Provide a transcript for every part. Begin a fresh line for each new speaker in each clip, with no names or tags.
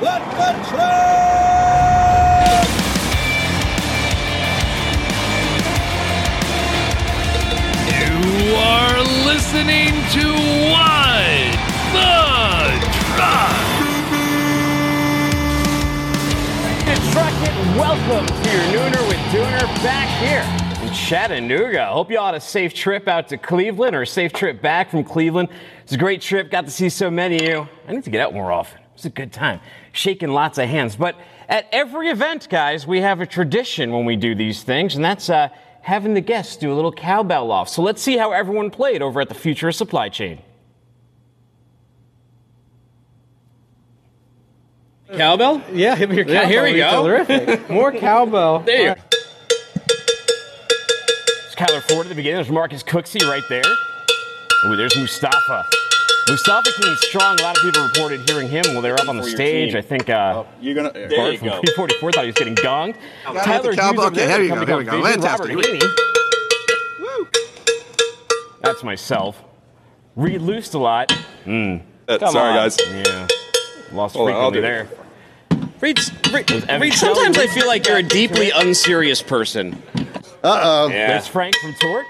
Let the train!
You are listening to What the Truck.
Truck it. Welcome to your Nooner with Dooner back here in Chattanooga. Hope you all had a safe trip out to Cleveland or a safe trip back from Cleveland. It's a great trip. Got to see so many of you. I need to get out more often. It was a good time. Shaking lots of hands. But at every event, guys, we have a tradition when we do these things, and that's uh, having the guests do a little cowbell off. So let's see how everyone played over at the Future Supply Chain.
Cowbell?
Yeah, give me your
Yeah,
cowbell.
here we go.
More cowbell.
There you go.
It's Kyler Ford at the beginning. There's Marcus Cooksey right there. Ooh, there's Mustafa. Mustafa came strong. A lot of people reported hearing him while they were up on the stage. I think uh,
You're gonna.
Bart
There you
from
go.
P44 thought he was getting gonged.
Gotta
Tyler
hit the
Hughes
Okay,
there,
here you go, here we go.
Vision.
Fantastic.
Robert Haney. That's myself. Reed loosed a lot.
Uh,
Come
sorry,
on.
guys.
Yeah. Lost
Hold on, I'll
frequently
do
there.
Reed, Reed, Reed, sometimes
Kelly.
I feel like you're a deeply unserious person.
Uh oh.
Yeah.
There's Frank from Torque.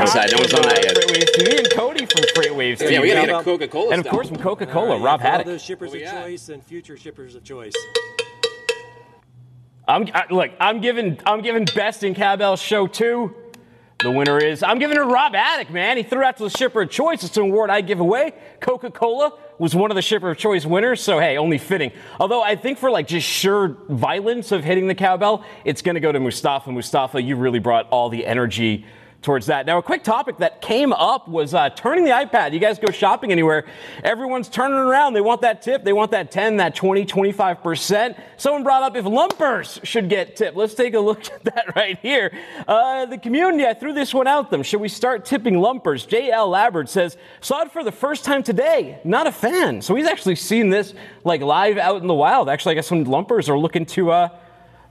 Inside, no one's on that yet.
Freightwaves TV and Cody from Freightwaves TV.
Yeah, we gotta get a Coca-Cola.
And of course from Coca-Cola, Rob
for all
Haddock.
those shippers of choice and future shippers of choice.
I'm I, look. I'm giving. I'm giving best in cowbell show two. The winner is. I'm giving it to Rob Attic, man. He threw out to the shipper of choice. It's an award I give away. Coca-Cola was one of the shipper of choice winners, so hey, only fitting. Although I think for like just sure violence of hitting the cowbell, it's going to go to Mustafa. Mustafa, you really brought all the energy towards that. Now, a quick topic that came up was uh, turning the iPad. You guys go shopping anywhere, everyone's turning around. They want that tip. They want that 10, that 20, 25%. Someone brought up if lumpers should get tipped. Let's take a look at that right here. Uh, the community, I threw this one out them. Should we start tipping lumpers? J.L. Labbard says, saw it for the first time today. Not a fan. So he's actually seen this like live out in the wild. Actually, I guess some lumpers are looking to, uh,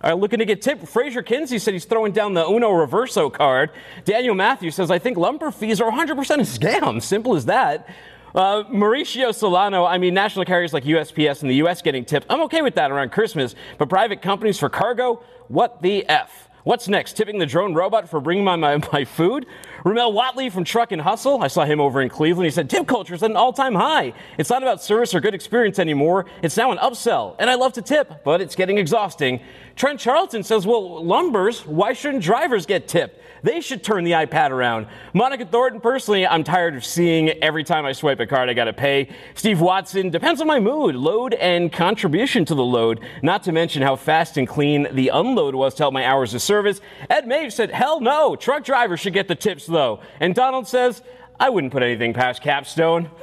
are looking to get tipped. Fraser Kinsey said he's throwing down the Uno Reverso card. Daniel Matthews says, I think lumper fees are 100% a scam. Simple as that. Uh, Mauricio Solano, I mean, national carriers like USPS in the U.S. getting tipped. I'm okay with that around Christmas, but private companies for cargo, what the F? What's next? Tipping the drone robot for bringing my, my, my food? Ramel Watley from Truck and Hustle. I saw him over in Cleveland. He said, Tip culture is at an all time high. It's not about service or good experience anymore. It's now an upsell. And I love to tip, but it's getting exhausting. Trent Charlton says, Well, lumpers, why shouldn't drivers get tipped? They should turn the iPad around. Monica Thornton, personally, I'm tired of seeing every time I swipe a card, I got to pay. Steve Watson, depends on my mood, load, and contribution to the load, not to mention how fast and clean the unload was to help my hours of service. Ed Mave said, hell no, truck drivers should get the tips though. And Donald says, I wouldn't put anything past Capstone.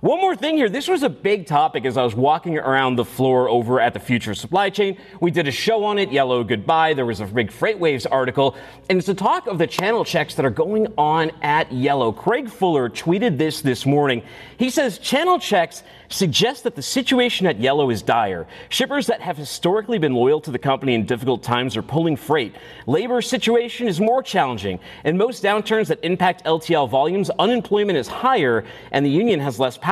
One more thing here. This was a big topic as I was walking around the floor over at the Future Supply Chain. We did a show on it, Yellow Goodbye. There was a big FreightWaves article, and it's a talk of the channel checks that are going on at Yellow. Craig Fuller tweeted this this morning. He says channel checks suggest that the situation at Yellow is dire. Shippers that have historically been loyal to the company in difficult times are pulling freight. Labor situation is more challenging. In most downturns that impact LTL volumes, unemployment is higher and the union has less power.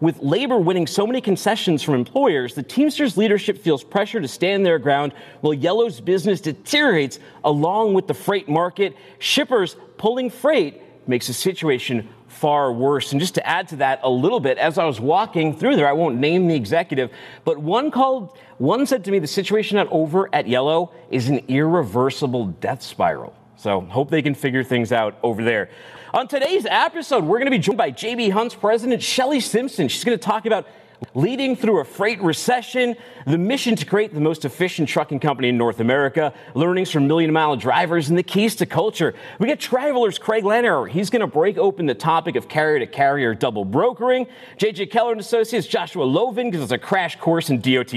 With labor winning so many concessions from employers, the Teamsters leadership feels pressure to stand their ground while Yellow's business deteriorates along with the freight market. Shippers pulling freight makes the situation far worse. And just to add to that a little bit, as I was walking through there, I won't name the executive, but one called, one said to me, the situation at over at Yellow is an irreversible death spiral. So hope they can figure things out over there. On today's episode, we're going to be joined by JB Hunt's president, Shelley Simpson. She's going to talk about leading through a freight recession, the mission to create the most efficient trucking company in North America, learnings from million mile drivers, and the keys to culture. We get Travelers Craig Leinauer. He's going to break open the topic of carrier to carrier double brokering. JJ Keller and Associates Joshua Lovan gives us a crash course in DOT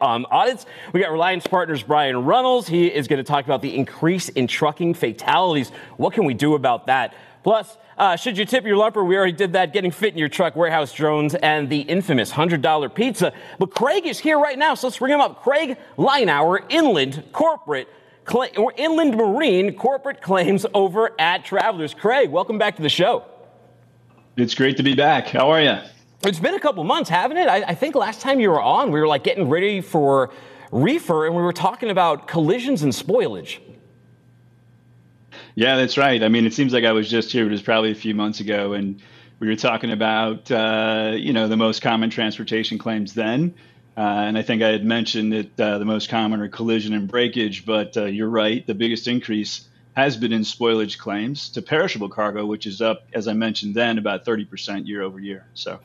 um, audits. We got Reliance Partners Brian Runnels. He is going to talk about the increase in trucking fatalities. What can we do about that? Plus, uh, should you tip your lumper? We already did that. Getting fit in your truck, warehouse drones, and the infamous $100 pizza. But Craig is here right now, so let's bring him up. Craig Leinauer, Inland Corporate, Cla- or Inland Marine Corporate Claims over at Travelers. Craig, welcome back to the show.
It's great to be back. How are you?
It's been a couple months, haven't it? I, I, think last time you were on, we were like getting ready for reefer and we were talking about collisions and spoilage.
Yeah, that's right. I mean, it seems like I was just here. It was probably a few months ago, and we were talking about uh, you know the most common transportation claims then. Uh, and I think I had mentioned that uh, the most common are collision and breakage, but uh, you're right. The biggest increase has been in spoilage claims to perishable cargo, which is up, as I mentioned then, about 30% year over year. So.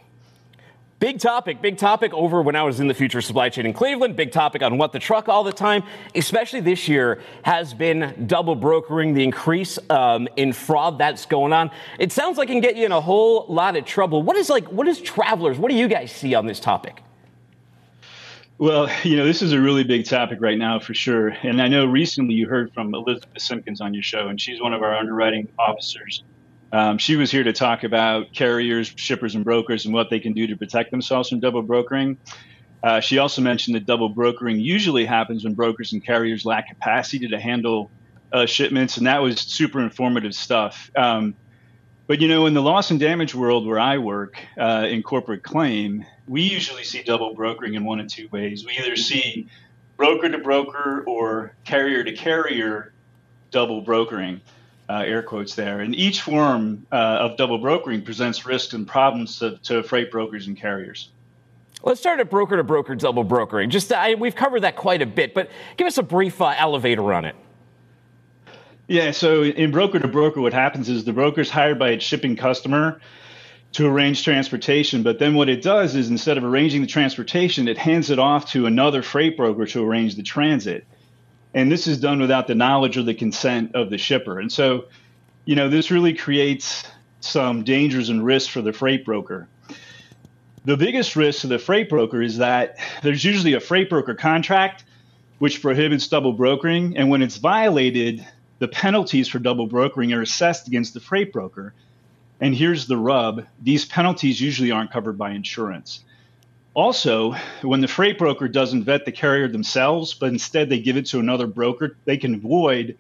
Big topic, big topic over when I was in the future supply chain in Cleveland. Big topic on what the truck all the time, especially this year, has been double brokering, the increase um, in fraud that's going on. It sounds like it can get you in a whole lot of trouble. What is like, what is travelers? What do you guys see on this topic?
Well, you know, this is a really big topic right now for sure. And I know recently you heard from Elizabeth Simpkins on your show, and she's one of our underwriting officers. Um, she was here to talk about carriers, shippers, and brokers and what they can do to protect themselves from double brokering. Uh, she also mentioned that double brokering usually happens when brokers and carriers lack capacity to handle uh, shipments, and that was super informative stuff. Um, but you know, in the loss and damage world where I work uh, in corporate claim, we usually see double brokering in one of two ways. We either see broker to broker or carrier to carrier double brokering uh, air quotes there. And each form uh, of double brokering presents risks and problems to, to, freight brokers and carriers.
Let's start at broker to broker double brokering. Just I, we've covered that quite a bit, but give us a brief uh, elevator on it.
Yeah, so in broker to broker, what happens is the broker is hired by its shipping customer to arrange transportation. But then what it does is instead of arranging the transportation, it hands it off to another freight broker to arrange the transit and this is done without the knowledge or the consent of the shipper. And so, you know, this really creates some dangers and risks for the freight broker. The biggest risk to the freight broker is that there's usually a freight broker contract which prohibits double brokering, and when it's violated, the penalties for double brokering are assessed against the freight broker. And here's the rub these penalties usually aren't covered by insurance. Also, when the freight broker doesn't vet the carrier themselves, but instead they give it to another broker, they can void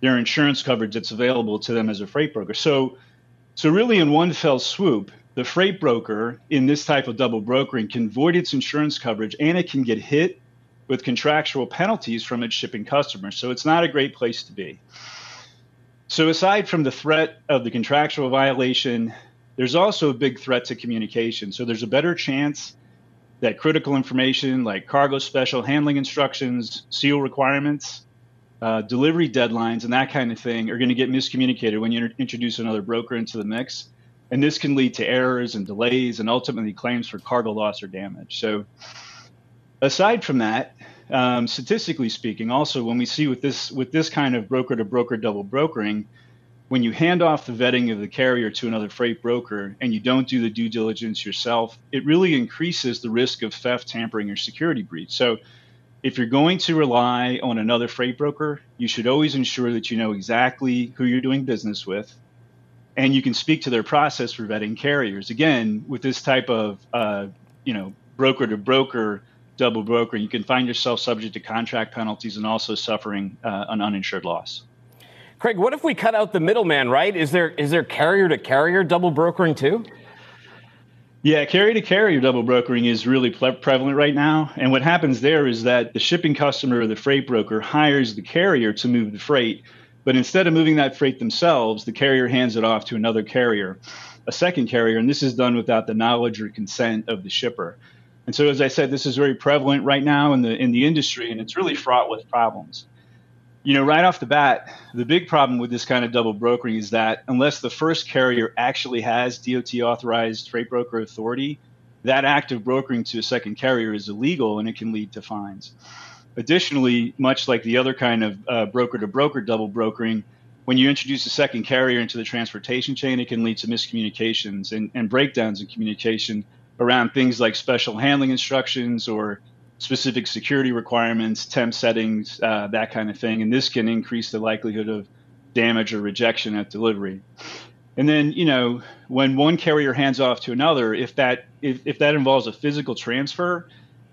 their insurance coverage that's available to them as a freight broker. So, so really, in one fell swoop, the freight broker in this type of double brokering can void its insurance coverage and it can get hit with contractual penalties from its shipping customers. So it's not a great place to be. So aside from the threat of the contractual violation, there's also a big threat to communication. So there's a better chance that critical information like cargo special handling instructions, seal requirements, uh, delivery deadlines, and that kind of thing are going to get miscommunicated when you introduce another broker into the mix. And this can lead to errors and delays and ultimately claims for cargo loss or damage. So, aside from that, um, statistically speaking, also when we see with this with this kind of broker to broker double brokering, when you hand off the vetting of the carrier to another freight broker and you don't do the due diligence yourself, it really increases the risk of theft, tampering, or security breach. So, if you're going to rely on another freight broker, you should always ensure that you know exactly who you're doing business with, and you can speak to their process for vetting carriers. Again, with this type of uh, you know broker to broker double broker, you can find yourself subject to contract penalties and also suffering uh, an uninsured loss.
Craig, what if we cut out the middleman, right? Is there is there carrier to carrier double brokering too?
Yeah, carrier to carrier double brokering is really prevalent right now. And what happens there is that the shipping customer or the freight broker hires the carrier to move the freight, but instead of moving that freight themselves, the carrier hands it off to another carrier, a second carrier, and this is done without the knowledge or consent of the shipper. And so as I said, this is very prevalent right now in the in the industry and it's really fraught with problems you know, right off the bat, the big problem with this kind of double brokering is that unless the first carrier actually has DOT authorized freight broker authority, that act of brokering to a second carrier is illegal and it can lead to fines. Additionally, much like the other kind of broker to broker double brokering, when you introduce a second carrier into the transportation chain, it can lead to miscommunications and, and breakdowns in communication around things like special handling instructions or specific security requirements, temp settings, uh, that kind of thing. And this can increase the likelihood of damage or rejection at delivery. And then, you know, when one carrier hands off to another, if that if, if that involves a physical transfer,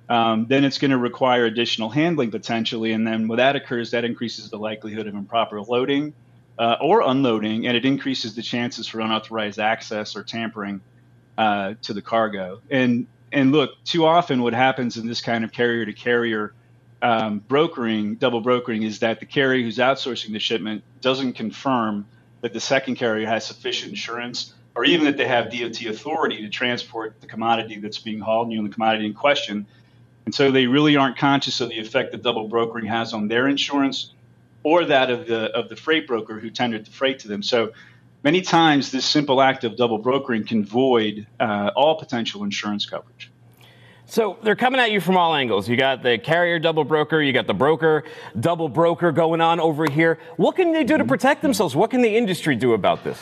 um, then it's going to require additional handling potentially. And then when that occurs, that increases the likelihood of improper loading uh, or unloading, and it increases the chances for unauthorized access or tampering uh, to the cargo. And and look, too often what happens in this kind of carrier to carrier um, brokering, double brokering, is that the carrier who's outsourcing the shipment doesn't confirm that the second carrier has sufficient insurance or even that they have DOT authority to transport the commodity that's being hauled, you know, the commodity in question. And so they really aren't conscious of the effect that double brokering has on their insurance or that of the of the freight broker who tendered the freight to them. So many times this simple act of double brokering can void uh, all potential insurance coverage.
So they're coming at you from all angles. You got the carrier double broker, you got the broker double broker going on over here. What can they do to protect themselves? What can the industry do about this?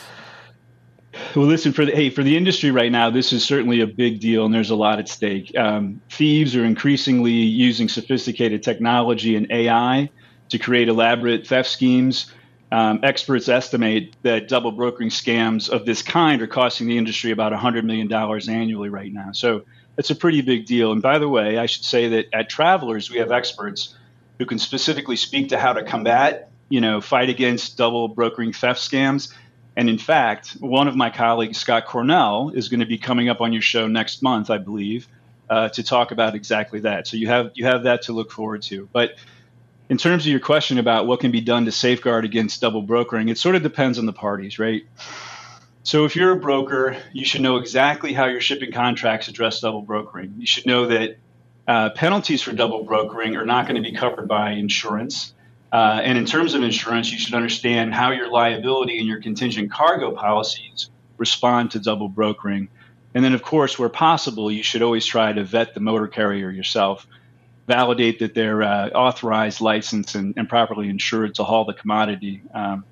Well, listen for the hey for the industry right now. This is certainly a big deal, and there's a lot at stake. Um, thieves are increasingly using sophisticated technology and AI to create elaborate theft schemes. Um, experts estimate that double brokering scams of this kind are costing the industry about $100 million annually right now. So it's a pretty big deal. And by the way, I should say that at Travelers, we have experts who can specifically speak to how to combat, you know, fight against double brokering theft scams and in fact, one of my colleagues, Scott Cornell, is going to be coming up on your show next month, I believe, uh, to talk about exactly that. So you have you have that to look forward to. But in terms of your question about what can be done to safeguard against double brokering, it sort of depends on the parties, right? So if you're a broker, you should know exactly how your shipping contracts address double brokering. You should know that uh, penalties for double brokering are not going to be covered by insurance. Uh, and in terms of insurance, you should understand how your liability and your contingent cargo policies respond to double brokering. And then, of course, where possible, you should always try to vet the motor carrier yourself, validate that they're uh, authorized, licensed, and, and, properly insured to haul the commodity. Um,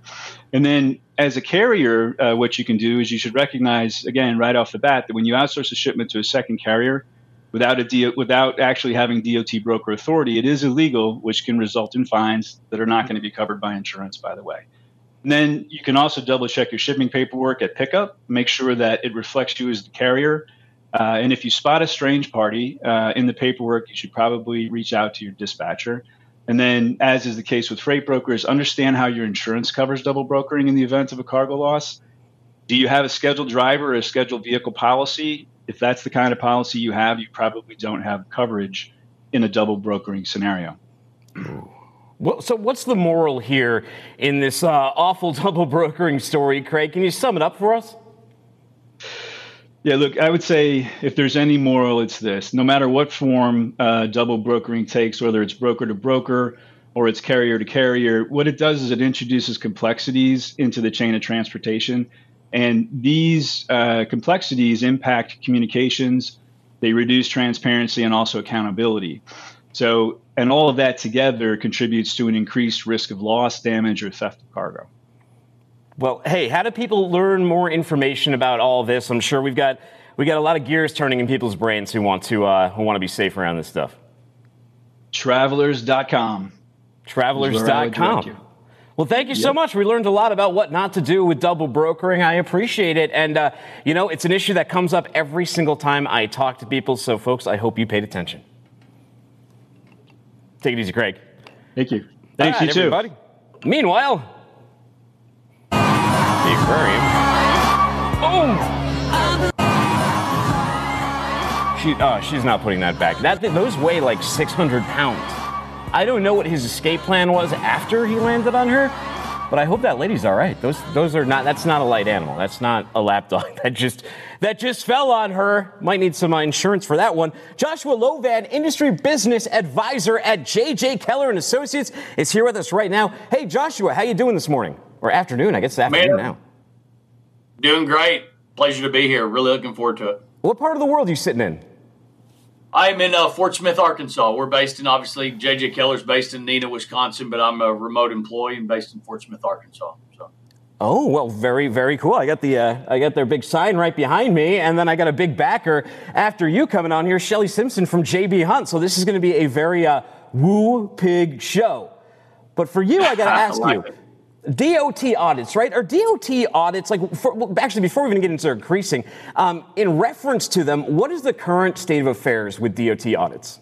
and then, as a carrier, uh, what you can do is you should recognize, again, right off the bat, that when you outsource a shipment to a second carrier, without a D- without actually having DOT broker authority, it is illegal, which can result in fines that are not going to be covered by insurance. By the way, and then you can also double check your shipping paperwork at pickup, make sure that it reflects you as the carrier. Uh, and if you spot a strange party uh, in the paperwork, you should probably reach out to your dispatcher. And then, as is the case with freight brokers, understand how your insurance covers double brokering in the event of a cargo loss. Do you have a scheduled driver or a scheduled vehicle policy? if that's the kind of policy you have, you probably don't have coverage in a double brokering scenario.
Well, so what's the moral here in this uh, awful double brokering story, Craig? Can you sum it up for us?
Yeah, look, I would say if there's any moral, it's this. No matter what form uh, double brokering takes, whether it's broker to broker or it's carrier to carrier, what it does is it introduces complexities into the chain of transportation and these uh, complexities impact communications, they reduce transparency and also accountability. So, and all of that together contributes to an increased risk of loss, damage, or theft of cargo.
Well, hey, how do people learn more information about all this? I'm sure we've got we got a lot of gears turning in people's brains who want to uh, who want to be safe around this stuff.
Travelers.com.
Travelers.com. Well, thank you yep. so much. We learned a lot about what not to do with double brokering. I appreciate it. And, uh, you know, it's an issue that comes up every single time I talk to people. So, folks, I hope you paid attention. Take it easy, Craig.
Thank you. Thanks, right, you too. Everybody.
Meanwhile, the aquarium. Oh! She, oh, she's not putting that back. That those weigh like 600 pounds. I don't know what his escape plan was after he landed on her, but I hope that lady's all right. Those those are not that's not a light animal. That's not a lapdog. That just that just fell on her. Might need some uh, insurance for that one. Joshua Lovan, industry business advisor at JJ Keller and Associates, is here with us right now. Hey Joshua, how you doing this morning or afternoon? I guess it's afternoon Man, now.
Doing great. Pleasure to be here. Really looking forward to it.
What part of the world are you sitting in?
I'm in uh, Fort Smith, Arkansas. We're based in, obviously, JJ Keller's based in Neenah, Wisconsin, but I'm a remote employee and based in Fort Smith, Arkansas. So.
Oh well, very very cool. I got the uh, I got their big sign right behind me, and then I got a big backer after you coming on here, Shelley Simpson from JB Hunt. So this is going to be a very uh, woo pig show. But for you, I got to ask like you. It. DOT audits, right? Are DOT audits, like, for, well, actually, before we even get into increasing, um, in reference to them, what is the current state of affairs with DOT audits?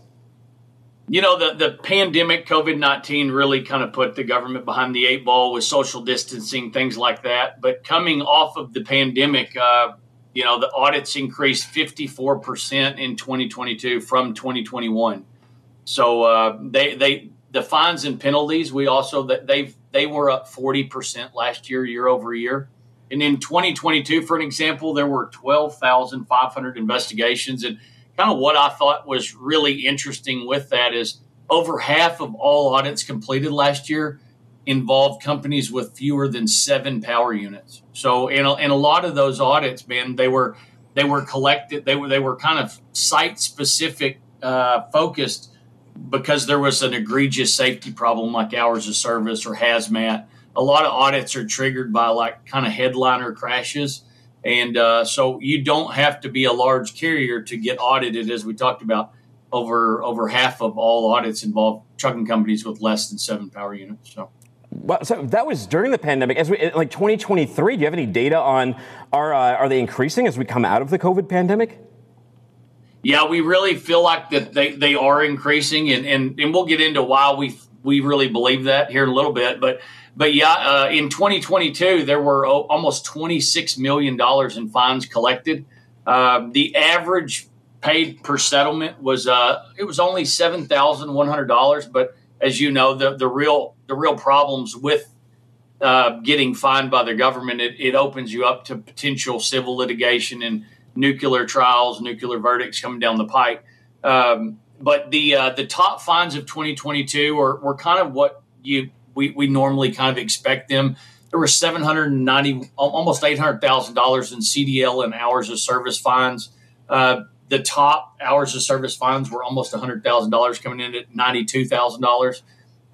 You know, the, the pandemic, COVID 19, really kind of put the government behind the eight ball with social distancing, things like that. But coming off of the pandemic, uh, you know, the audits increased 54% in 2022 from 2021. So uh, they they the fines and penalties we also that they were up 40% last year year over year. And in 2022, for an example, there were 12,500 investigations. And kind of what I thought was really interesting with that is over half of all audits completed last year involved companies with fewer than seven power units. So in a, in a lot of those audits, man, they were they were collected. They were they were kind of site specific uh, focused because there was an egregious safety problem like hours of service or hazmat. A lot of audits are triggered by like kind of headliner crashes. And uh, so you don't have to be a large carrier to get audited, as we talked about. Over over half of all audits involve trucking companies with less than seven power units. So
well, so that was during the pandemic. As we like 2023, do you have any data on are uh, are they increasing as we come out of the COVID pandemic?
Yeah, we really feel like that they, they are increasing, and, and and we'll get into why we we really believe that here in a little bit. But but yeah, uh, in 2022 there were almost 26 million dollars in fines collected. Uh, the average paid per settlement was uh, it was only seven thousand one hundred dollars, but as you know, the the real the real problems with uh, getting fined by the government, it, it, opens you up to potential civil litigation and nuclear trials, nuclear verdicts coming down the pike. Um, but the uh, the top fines of 2022 were, were kind of what you we, we normally kind of expect them. There were 790, almost $800,000 in CDL and hours of service fines. Uh, the top hours of service fines were almost $100,000 coming in at $92,000.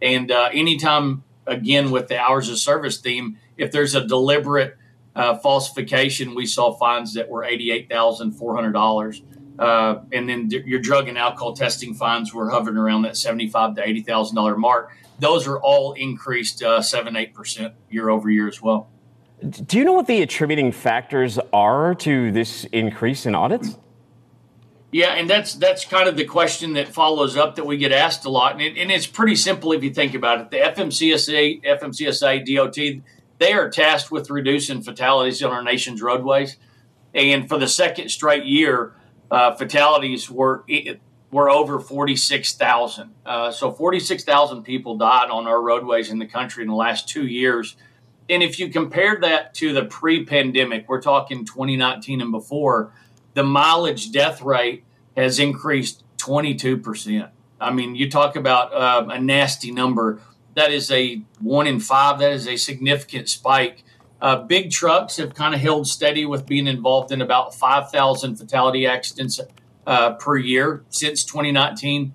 And uh, anytime, again, with the hours of service theme, if there's a deliberate uh, falsification, we saw fines that were $88,400. Uh, and then your drug and alcohol testing fines were hovering around that seventy-five to eighty thousand dollar mark. Those are all increased uh, seven eight percent year over year as well.
Do you know what the attributing factors are to this increase in audits?
Yeah, and that's that's kind of the question that follows up that we get asked a lot, and, it, and it's pretty simple if you think about it. The FMCSA, FMCSA, DOT, they are tasked with reducing fatalities on our nation's roadways, and for the second straight year, uh, fatalities were were over forty six thousand. Uh, so forty six thousand people died on our roadways in the country in the last two years. And if you compare that to the pre pandemic, we're talking 2019 and before the mileage death rate has increased 22%. I mean, you talk about um, a nasty number. That is a one in five. That is a significant spike. Uh, big trucks have kind of held steady with being involved in about 5,000 fatality accidents uh, per year since 2019.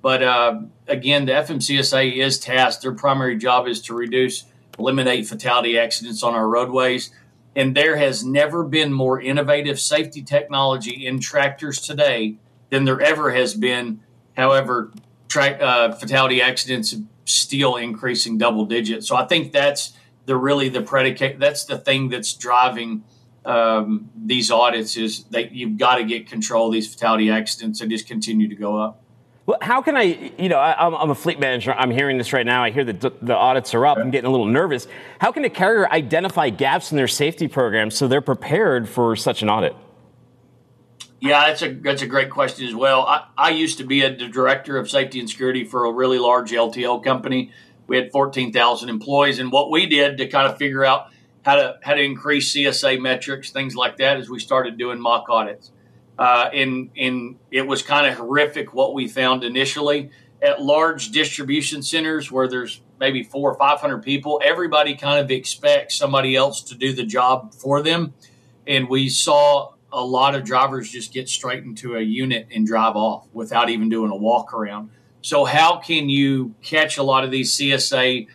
But uh, again, the FMCSA is tasked. Their primary job is to reduce, eliminate fatality accidents on our roadways. And there has never been more innovative safety technology in tractors today than there ever has been. However, uh, fatality accidents still increasing double digits. So I think that's the really the predicate. That's the thing that's driving um, these audits is that you've got to get control of these fatality accidents and just continue to go up.
Well, how can I, you know, I, am a fleet manager. I'm hearing this right now. I hear that the audits are up. I'm getting a little nervous. How can a carrier identify gaps in their safety program so they're prepared for such an audit?
Yeah, that's a that's a great question as well. I, I used to be a director of safety and security for a really large LTL company. We had 14,000 employees, and what we did to kind of figure out how to how to increase CSA metrics, things like that, is we started doing mock audits. Uh, and, and it was kind of horrific what we found initially at large distribution centers where there's maybe four or 500 people. Everybody kind of expects somebody else to do the job for them. And we saw a lot of drivers just get straight into a unit and drive off without even doing a walk around. So, how can you catch a lot of these CSA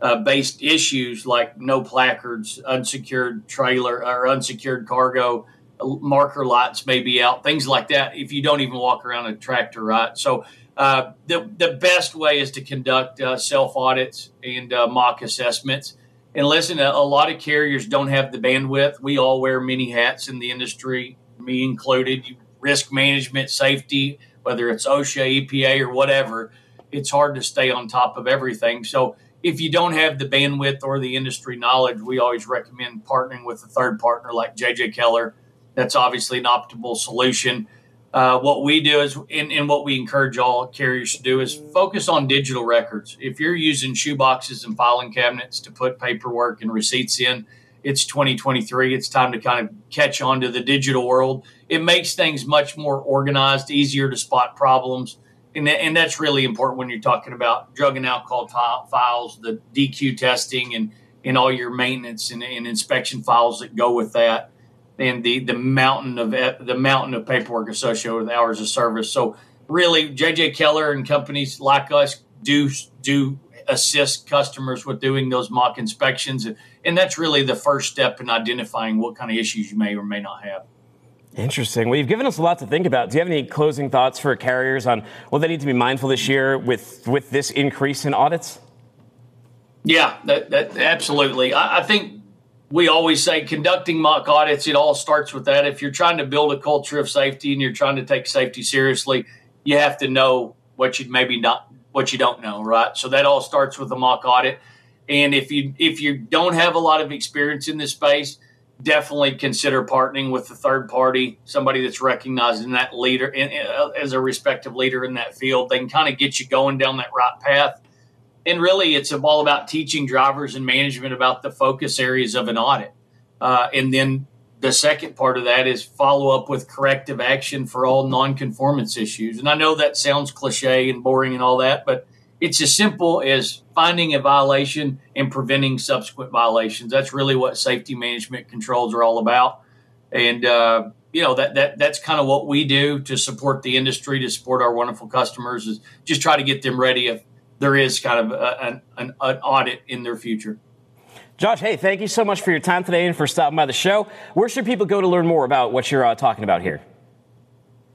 uh, based issues like no placards, unsecured trailer, or unsecured cargo? marker lights may be out, things like that. If you don't even walk around a tractor, right? So uh, the the best way is to conduct uh, self audits and uh, mock assessments. And listen, a, a, lot of carriers don't have the bandwidth. We all wear many hats in the industry, me included. Risk management, safety, whether it's OSHA, EPA, or whatever, it's hard to stay on top of everything. So if you don't have the bandwidth or the industry knowledge, we always recommend partnering with a third partner like JJ Keller that's obviously an optimal solution. Uh, what we do is, and, and, what we encourage all carriers to do is focus on digital records. If you're using shoeboxes and filing cabinets to put paperwork and receipts in, it's 2023. It's time to kind of catch on to the digital world. It makes things much more organized, easier to spot problems. And, and that's really important when you're talking about drug and alcohol t- files, the DQ testing, and, and all your maintenance and, and inspection files that go with that and the the mountain of eh, the mountain of paperwork associated with hours of service. So really, JJ Keller and companies like us do do assist customers with doing those mock inspections, and that's really the first step in identifying what kind of issues you may or may not have.
Interesting. Well, you've given us a lot to think about. Do you have any closing thoughts for carriers on what they need to be mindful this year with with this increase in audits?
Yeah, that, that absolutely. I, I think we always say conducting mock audits, it all starts with that. If you're trying to build a culture of safety and you're trying to take safety seriously, you have to know what you maybe not what you don't know, right? So that all starts with a mock audit. And if you if you don't have a lot of experience in this space, definitely consider partnering with a third party, somebody that's recognized in that leader in, as a respective leader in that field. They can kind of get you going down that right path and really it's all about teaching drivers and management about the focus areas of an audit. Uh, and then the second part of that is follow up with corrective action for all nonconformance issues. And i know that sounds cliche and boring and all that but it's as simple as finding a violation and preventing subsequent violations. That's really what safety management controls are all about. And uh, you know that that that's kind of what we do to support the industry to support our wonderful customers is just try to get them ready if there is kind of a, an, an, an audit in their future.
Josh, hey, thank you so much for your time today and for stopping by the show. Where should people go to learn more about what you're uh, talking about here?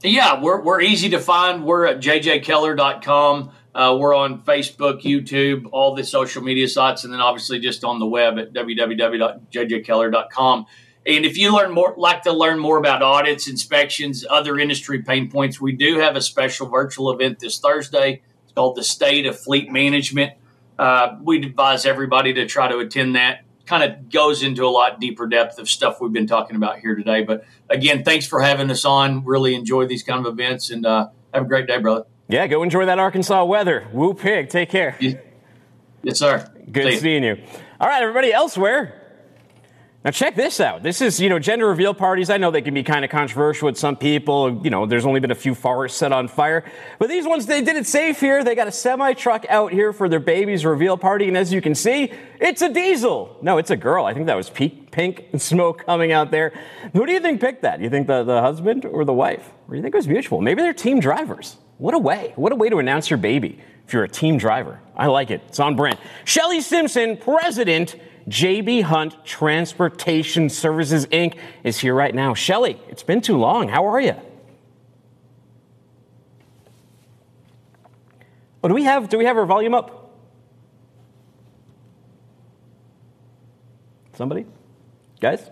Yeah, we're, we're easy to find. We're at jjkeller.com. Uh, we're on Facebook, YouTube, all the social media sites, and then obviously just on the web at www.jjkeller.com. And if you learn more, like to learn more about audits, inspections, other industry pain points, we do have a special virtual event this Thursday called the State of Fleet Management. Uh, we'd advise everybody to try to attend that. Kind of goes into a lot deeper depth of stuff we've been talking about here today. But again, thanks for having us on. Really enjoy these kind of events and uh, have a great day, brother.
Yeah, go enjoy that Arkansas weather. Woo pig. Take care.
Yes, sir.
Good See seeing you. you. All right, everybody elsewhere. Now check this out. This is, you know, gender reveal parties. I know they can be kind of controversial with some people. You know, there's only been a few forests set on fire. But these ones, they did it safe here. They got a semi truck out here for their baby's reveal party. And as you can see, it's a diesel. No, it's a girl. I think that was pink smoke coming out there. Who do you think picked that? You think the, the husband or the wife? Or do you think it was mutual? Maybe they're team drivers. What a way. What a way to announce your baby if you're a team driver. I like it. It's on brand. Shelley Simpson, president JB Hunt Transportation Services Inc. is here right now. Shelley, it's been too long. How are you? Oh, do we have do we have our volume up? Somebody? Guys?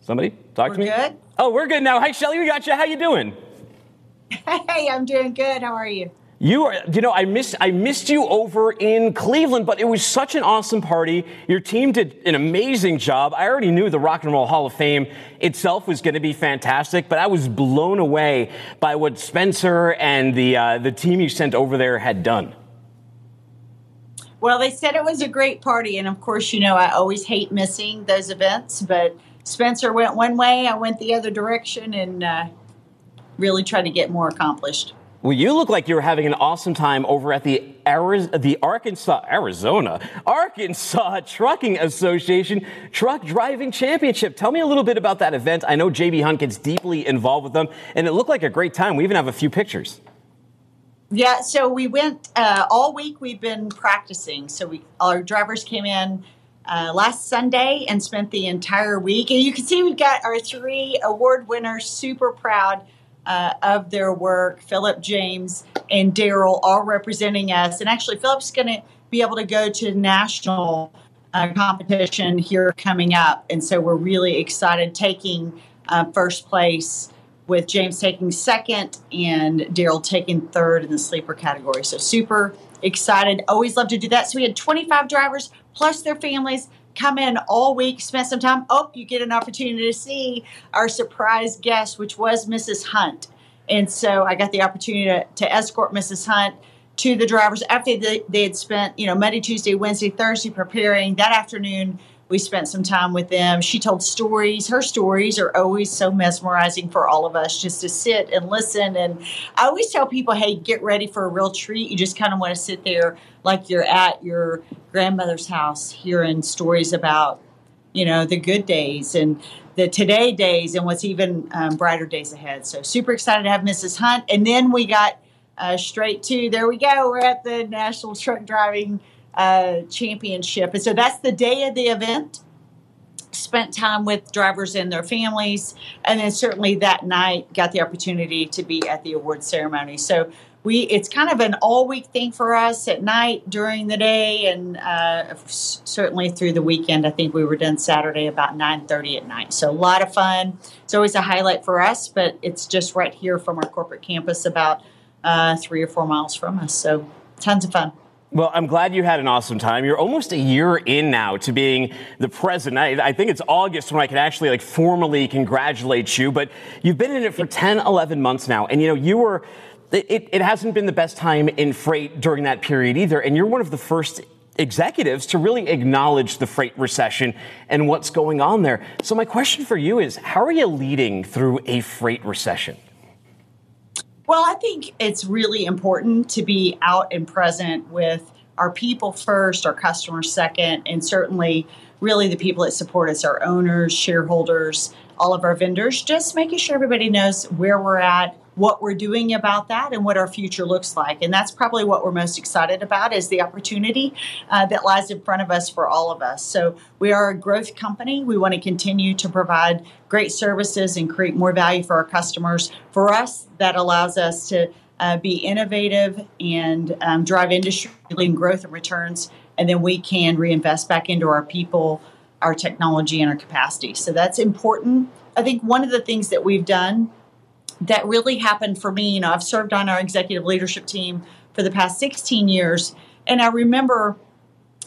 Somebody? Talk
we're
to me.
Good.
Oh, we're good now. Hi, Shelley. We got you. How you doing?
Hey, I'm doing good. How are you?
You are, you know, I missed, I missed you over in Cleveland, but it was such an awesome party. Your team did an amazing job. I already knew the Rock and Roll Hall of Fame itself was going to be fantastic, but I was blown away by what Spencer and the uh, the team you sent over there had done.
Well, they said it was a great party, and of course, you know, I always hate missing those events, but Spencer went one way, I went the other direction, and uh, really tried to get more accomplished.
Well, you look like you're having an awesome time over at the Ariz- the Arkansas Arizona Arkansas Trucking Association Truck Driving Championship. Tell me a little bit about that event. I know JB Hunt gets deeply involved with them, and it looked like a great time. We even have a few pictures.
Yeah, so we went uh, all week. We've been practicing. So we our drivers came in uh, last Sunday and spent the entire week. And you can see we've got our three award winners. Super proud uh, of their work. Philip, James, and Daryl all representing us. And actually, Philip's going to be able to go to national uh, competition here coming up. And so we're really excited taking uh, first place with James taking second and Daryl taking third in the sleeper category. So super excited. Always love to do that. So we had 25 drivers plus their families come in all week, spend some time. Oh, you get an opportunity to see our surprise guest, which was Mrs. Hunt. And so I got the opportunity to, to escort Mrs. Hunt to the drivers after they, they had spent, you know, Monday, Tuesday, Wednesday, Thursday preparing. That afternoon, we spent some time with them. She told stories. Her stories are always so mesmerizing for all of us just to sit and listen. And I always tell people, hey, get ready for a real treat. You just kind of want to sit there like you're at your grandmother's house hearing stories about, you know, the good days and the today days and what's even um, brighter days ahead. So super excited to have Mrs. Hunt. And then we got uh, straight to, there we go, we're at the National Truck Driving uh, championship. And so that's the day of the event. Spent time with drivers and their families, and then certainly that night got the opportunity to be at the award ceremony. So we it's kind of an all week thing for us at night during the day and uh, certainly through the weekend i think we were done saturday about 9.30 at night so a lot of fun it's always a highlight for us but it's just right here from our corporate campus about uh, three or four miles from us so tons of fun
well, I'm glad you had an awesome time. You're almost a year in now to being the president. I, I, think it's August when I can actually like formally congratulate you, but you've been in it for 10, 11 months now. And you know, you were, it, it hasn't been the best time in freight during that period either. And you're one of the first executives to really acknowledge the freight recession and what's going on there. So my question for you is, how are you leading through a freight recession?
Well, I think it's really important to be out and present with our people first, our customers second, and certainly really the people that support us, our owners, shareholders, all of our vendors, just making sure everybody knows where we're at, what we're doing about that and what our future looks like. And that's probably what we're most excited about is the opportunity uh, that lies in front of us for all of us. So we are a growth company. We want to continue to provide great services and create more value for our customers. For us, that allows us to uh, be innovative and um, drive industry leading growth and returns. And then we can reinvest back into our people, our technology, and our capacity. So that's important. I think one of the things that we've done that really happened for me. You know, I've served on our executive leadership team for the past 16 years, and I remember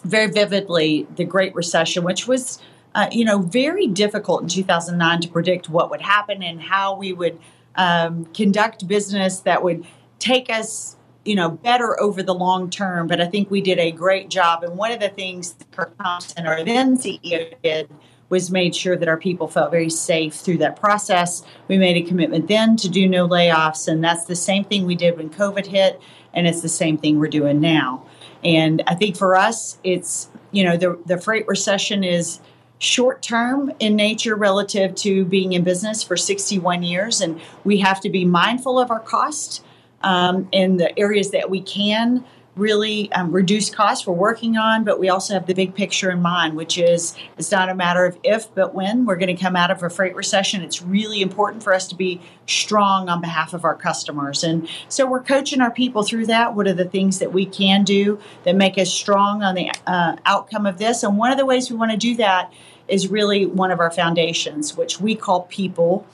very vividly the Great Recession, which was, uh, you know, very difficult in 2009 to predict what would happen and how we would um, conduct business that would take us you know better over the long term but i think we did a great job and one of the things kirk thompson our then ceo did was made sure that our people felt very safe through that process. We made a commitment then to do no layoffs, and that's the same thing we did when COVID hit, and it's the same thing we're doing now. And I think for us, it's, you know, the, the freight recession is short term in nature relative to being in business for 61 years, and we have to be mindful of our cost um, in the areas that we can really um, reduce costs we're working on, but we also have the big picture in mind, which is it's not a matter of if, but when we're going to come out of a freight recession. It's really important for us to be strong on behalf of our customers. And so we're coaching our people through that. What are the things that we can do that make us strong on the uh, outcome of this? And one of the ways we want to do that is really one of our foundations, which we call people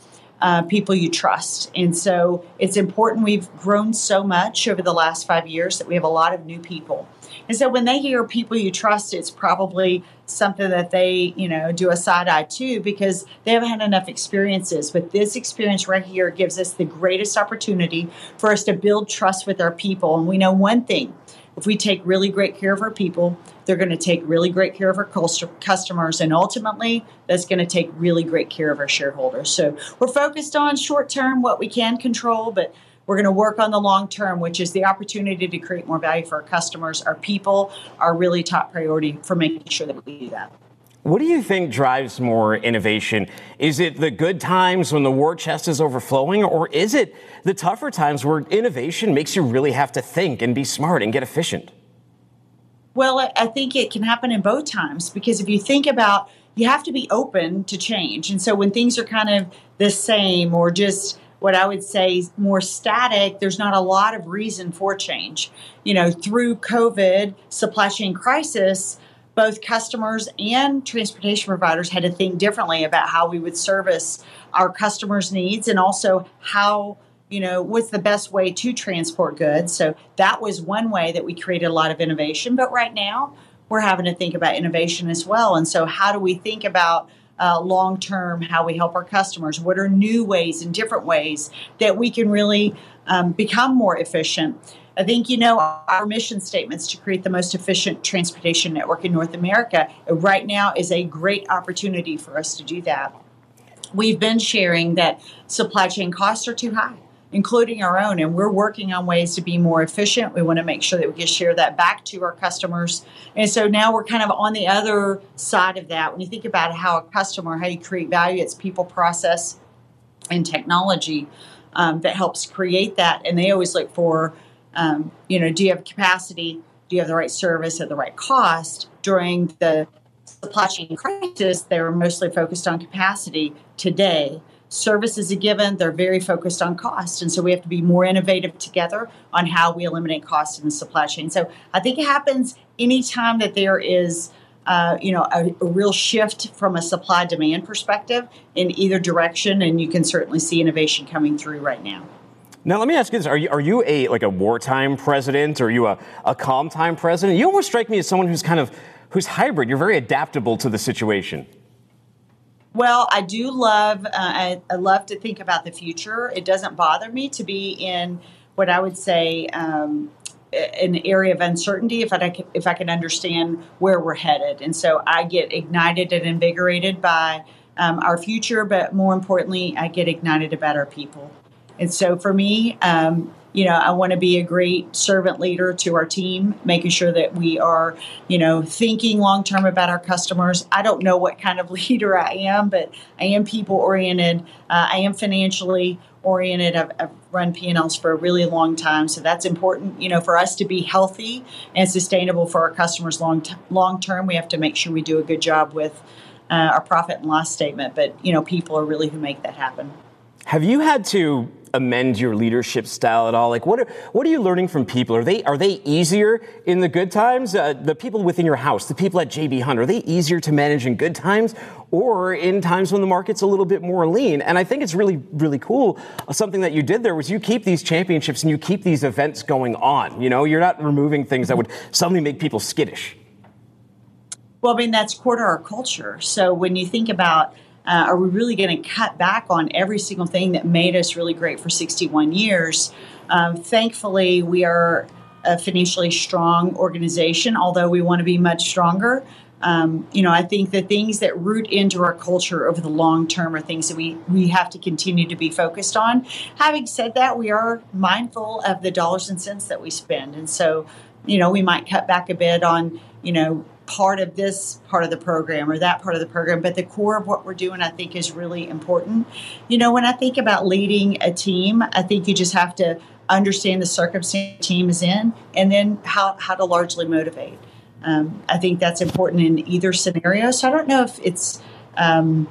uh, people you trust. And so it's important. We've grown so much over the last five years that we have a lot of new people. And so when they hear people you trust, it's probably something that they, you know, do a side eye to because they haven't had enough experiences. But this experience right here gives us the greatest opportunity for us to build trust with our people. And we know one thing if we take really great care of our people, they're going to take really great care of our customers, and ultimately, that's going to take really great care of our shareholders. So we're focused on short term, what we can control, but we're going to work on the long term, which is the opportunity to create more value for our customers. Our people are really top priority for making sure that we do that.
What do you think drives more innovation? Is it the good times when the war chest is overflowing, or is it the tougher times where innovation makes you really have to think and be smart and get efficient?
Well, I think it can happen in both times because if you think about you have to be open to change. And so when things are kind of the same or just what I would say more static, there's not a lot of reason for change. You know, through COVID, supply chain crisis, both customers and transportation providers had to think differently about how we would service our customers' needs and also how you know what's the best way to transport goods so that was one way that we created a lot of innovation but right now we're having to think about innovation as well. And so, how do we think about uh, long term how we help our customers? What are new ways and different ways that we can really um, become more efficient? I think you know our mission statements to create the most efficient transportation network in North America right now is a great opportunity for us to do that. We've been sharing that supply chain costs are too high including our own. And we're working on ways to be more efficient. We want to make sure that we can share that back to our customers. And so now we're kind of on the other side of that. When you think about how a customer, how you create value, it's people, process, and technology um, that helps create that. And they always look for, um, you know, do you have capacity? Do you have the right service at the right cost? During the supply chain crisis, they were mostly focused on capacity. Today, service is a given. They're very focused on cost. And so we have to be more innovative together on how we eliminate cost in the supply chain. So I think it happens anytime that there is. Uh, you know, a, a, real shift from a supply demand perspective in either direction, and you can certainly see innovation coming through right now.
Now, let me ask you this: Are you are you a like a wartime president, or are you a, a calm time president? You almost strike me as someone who's kind of who's hybrid. You're very adaptable to the situation.
Well, I do love. Uh, I, I, love to think about the future. It doesn't bother me to be in what I would say um, an area of uncertainty if I if I can understand where we're headed, and so I get ignited and invigorated by um, our future. But more importantly, I get ignited about our people. And so for me, um, you know, I want to be a great servant leader to our team, making sure that we are, you know, thinking long term about our customers. I don't know what kind of leader I am, but I am people oriented. Uh, I am financially oriented. I've, I've run P&Ls for a really long time, so that's important. You know, for us to be healthy and sustainable for our customers long t- long term, we have to make sure we do a good job with uh, our profit and loss statement. But you know, people are really who make that happen.
Have you had to amend your leadership style at all? Like, what are, what are you learning from people? Are they are they easier in the good times? Uh, the people within your house, the people at JB Hunt, are they easier to manage in good times, or in times when the market's a little bit more lean? And I think it's really really cool. Something that you did there was you keep these championships and you keep these events going on. You know, you're not removing things that would suddenly make people skittish.
Well, I mean that's to our culture. So when you think about uh, are we really going to cut back on every single thing that made us really great for 61 years? Um, thankfully, we are a financially strong organization, although we want to be much stronger. Um, you know, I think the things that root into our culture over the long term are things that we, we have to continue to be focused on. Having said that, we are mindful of the dollars and cents that we spend. And so, you know, we might cut back a bit on, you know, part of this part of the program or that part of the program, but the core of what we're doing, I think, is really important. You know, when I think about leading a team, I think you just have to understand the circumstance the team is in and then how, how to largely motivate. Um, I think that's important in either scenario. So I don't know if it's um,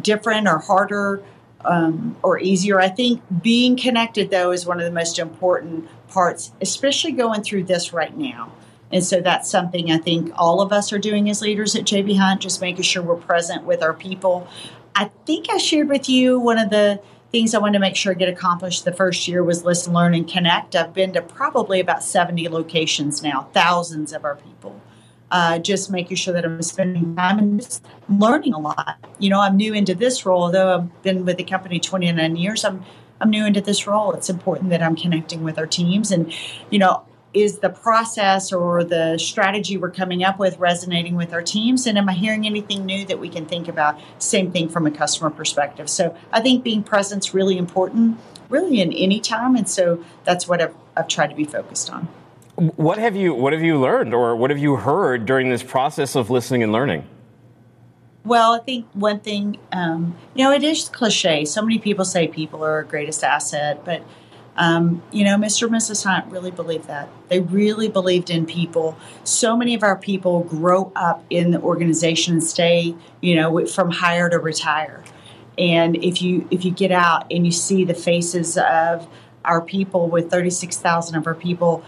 different or harder um, or easier. I think being connected, though, is one of the most important parts, especially going through this right now. And so that's something I think all of us are doing as leaders at JB Hunt, just making sure we're present with our people. I think I shared with you one of the things I wanted to make sure I get accomplished the first year was listen, learn, and connect. I've been to probably about 70 locations now, thousands of our people. Uh, just making sure that I'm spending time and just learning a lot. You know, I'm new into this role, although I've been with the company 29 years. I'm I'm new into this role. It's important that I'm connecting with our teams, and you know, is the process or the strategy we're coming up with resonating with our teams? And am i hearing anything new that we can think about? Same thing from a customer perspective. So i think being present is really important really in any time. And so that's what i've, I've tried to be focused on.
What have you what have you learned or what have you heard during this process of listening and learning?
Well, I think one thing, um, you know, it is cliche. So many people say people are our greatest asset, but um, you know, Mr. and Mrs. Hunt really believed that. They really believed in people. So many of our people grow up in the organization and stay, you know, from hire to retire. And if you if you get out and you see the faces of our people, with thirty six thousand of our people,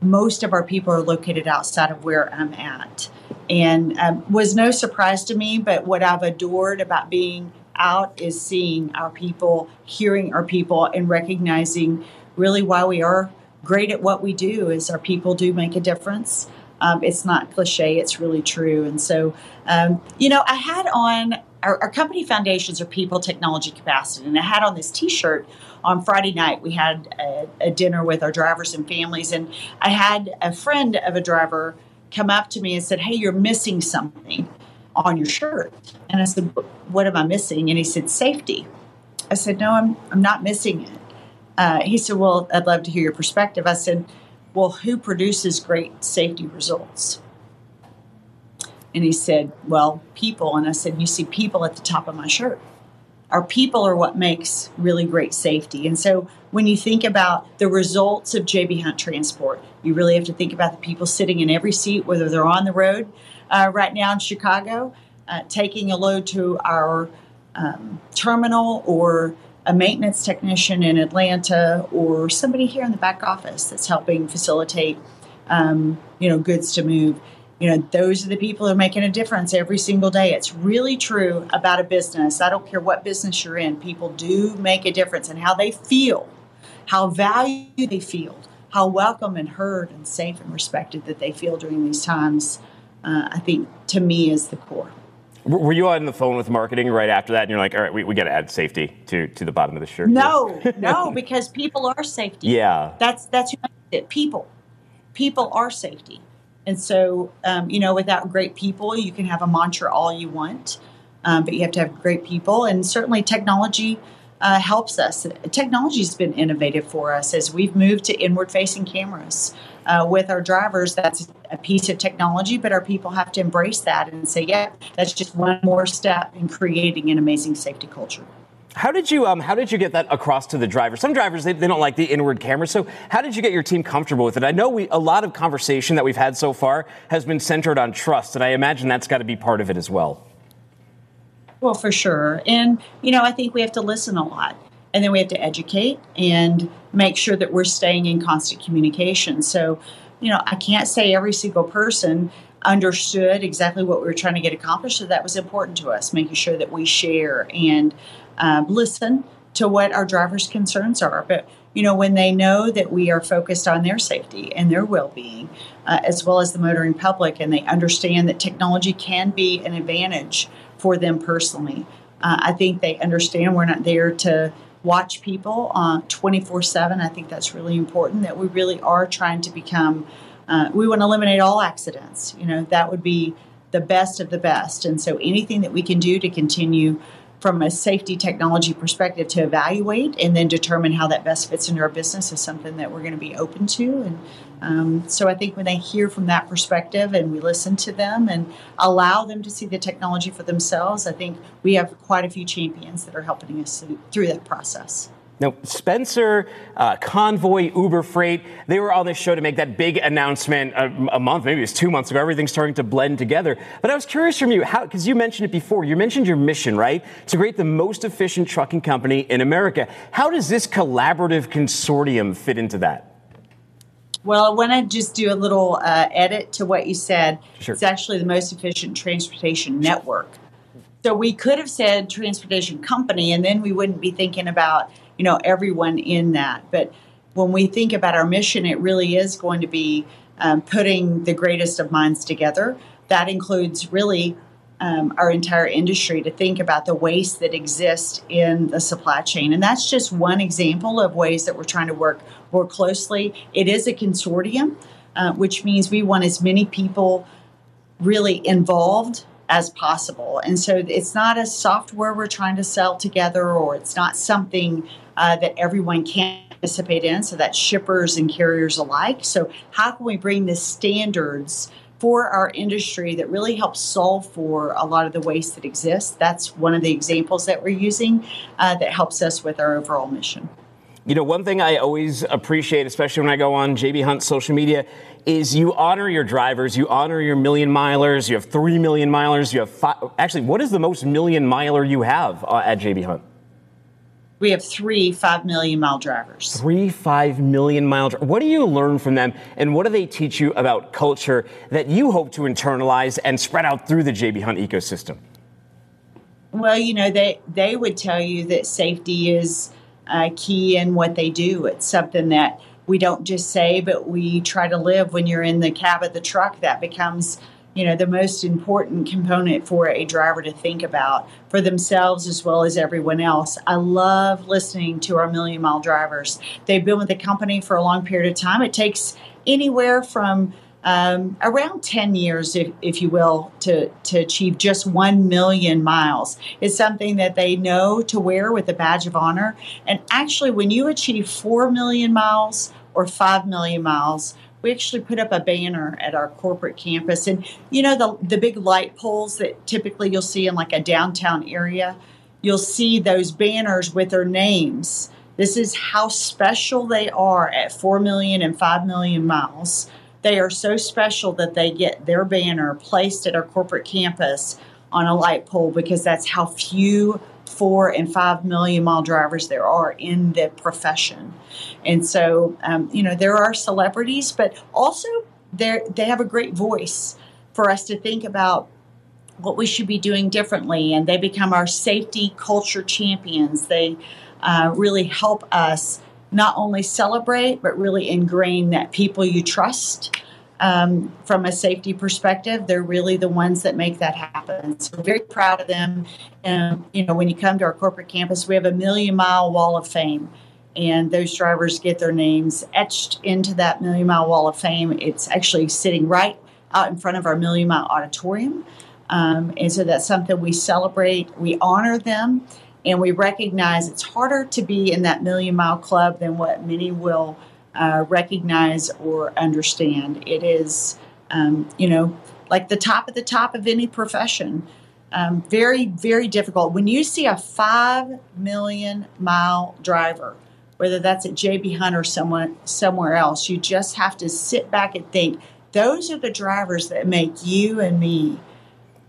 most of our people are located outside of where I'm at, and um, was no surprise to me. But what I've adored about being out is seeing our people, hearing our people, and recognizing really why we are great at what we do is our people do make a difference. Um, it's not cliche; it's really true. And so, um, you know, I had on our, our, company foundations are people, technology, capacity, and I had on this T-shirt on Friday night. We had a, a dinner with our drivers and families, and I had a friend of a driver come up to me and said, "Hey, you're missing something." On your shirt. And I said, What am I missing? And he said, Safety. I said, No, I'm, I'm not missing it. Uh, he said, Well, I'd love to hear your perspective. I said, Well, who produces great safety results? And he said, Well, people. And I said, You see people at the top of my shirt. Our people are what makes really great safety. And so when you think about the results of JB Hunt Transport, you really have to think about the people sitting in every seat, whether they're on the road uh, right now in Chicago, uh, taking a load to our um, terminal or a maintenance technician in Atlanta or somebody here in the back office that's helping facilitate, um, you know, goods to move. You know those are the people who are making a difference every single day. It's really true about a business. I don't care what business you're in. People do make a difference in how they feel how valued they feel how welcome and heard and safe and respected that they feel during these times uh, i think to me is the core.
Were you on the phone with marketing right after that and you're like all right we, we got to add safety to, to the bottom of the shirt
no no because people are safety.
Yeah.
That's that's it. People. People are safety. And so, um, you know, without great people, you can have a mantra all you want, um, but you have to have great people. And certainly, technology uh, helps us. Technology has been innovative for us as we've moved to inward facing cameras. Uh, with our drivers, that's a piece of technology, but our people have to embrace that and say, yeah, that's just one more step in creating an amazing safety culture.
How did you um, how did you get that across to the driver? Some drivers they, they don't like the inward camera. So how did you get your team comfortable with it? I know we a lot of conversation that we've had so far has been centered on trust, and I imagine that's got to be part of it as well.
Well, for sure, and you know I think we have to listen a lot, and then we have to educate and make sure that we're staying in constant communication. So, you know, I can't say every single person understood exactly what we were trying to get accomplished. So that was important to us, making sure that we share and um, listen to what our drivers' concerns are. But you know, when they know that we are focused on their safety and their well-being, uh, as well as the motoring public, and they understand that technology can be an advantage for them personally, uh, I think they understand we're not there to watch people uh, 24/7. I think that's really important. That we really are trying to become. Uh, we want to eliminate all accidents. You know, that would be the best of the best. And so, anything that we can do to continue from a safety technology perspective to evaluate and then determine how that best fits into our business is something that we're going to be open to. And um, so I think when they hear from that perspective and we listen to them and allow them to see the technology for themselves, I think we have quite a few champions that are helping us through that process.
Now, Spencer, uh, Convoy, Uber Freight, they were on this show to make that big announcement a, a, month, maybe it was two months ago. Everything's starting to blend together. But I was curious from you, because you mentioned it before, you mentioned your mission, right? To create the most efficient trucking company in America. How does this collaborative consortium fit into that?
Well, I want to just do a little uh, edit to what you said.
Sure.
It's actually the most efficient transportation network. So we could have said transportation company, and then we wouldn't be thinking about you know everyone in that. But when we think about our mission, it really is going to be um, putting the greatest of minds together. That includes really um, our entire industry to think about the waste that exists in the supply chain. And that's just one example of ways that we're trying to work more closely. It is a consortium, uh, which means we want as many people really involved as possible. And so it's not a software we're trying to sell together, or it's not something uh, that everyone can participate in, so that's shippers and carriers alike. So, how can we bring the standards for our industry that really helps solve for a lot of the waste that exists? That's one of the examples that we're using uh, that helps us with our overall mission.
You know, one thing I always appreciate, especially when I go on JB Hunt social media, is you honor your drivers, you honor your million milers. You have three million milers. You have five. Actually, what is the most million miler you have uh, at JB Hunt?
We have three five million mile drivers.
Three five million mile. What do you learn from them, and what do they teach you about culture that you hope to internalize and spread out through the JB Hunt ecosystem?
Well, you know, they they would tell you that safety is uh, key in what they do. It's something that we don't just say, but we try to live when you're in the cab of the truck. That becomes you know the most important component for a driver to think about for themselves as well as everyone else. I love listening to our million mile drivers. They've been with the company for a long period of time. It takes anywhere from um, around 10 years, if, if you will, to, to achieve just 1 million miles. It's something that they know to wear with a badge of honor. And actually, when you achieve 4 million miles or 5 million miles, we actually put up a banner at our corporate campus. And you know, the, the big light poles that typically you'll see in like a downtown area, you'll see those banners with their names. This is how special they are at 4 million and 5 million miles. They are so special that they get their banner placed at our corporate campus on a light pole because that's how few four and five million mile drivers there are in the profession. And so, um, you know, there are celebrities, but also they have a great voice for us to think about what we should be doing differently. And they become our safety culture champions. They uh, really help us not only celebrate, but really ingrain that people you trust um, from a safety perspective, they're really the ones that make that happen. So we're very proud of them. And you know, when you come to our corporate campus, we have a million mile wall of fame, and those drivers get their names etched into that million mile wall of fame. It's actually sitting right out in front of our million mile auditorium, um, and so that's something we celebrate. We honor them, and we recognize it's harder to be in that million mile club than what many will uh, recognize or understand. It is, um, you know, like the top of the top of any profession. Um, very, very difficult. When you see a five million mile driver, whether that's at JB Hunt or someone somewhere else, you just have to sit back and think. Those are the drivers that make you and me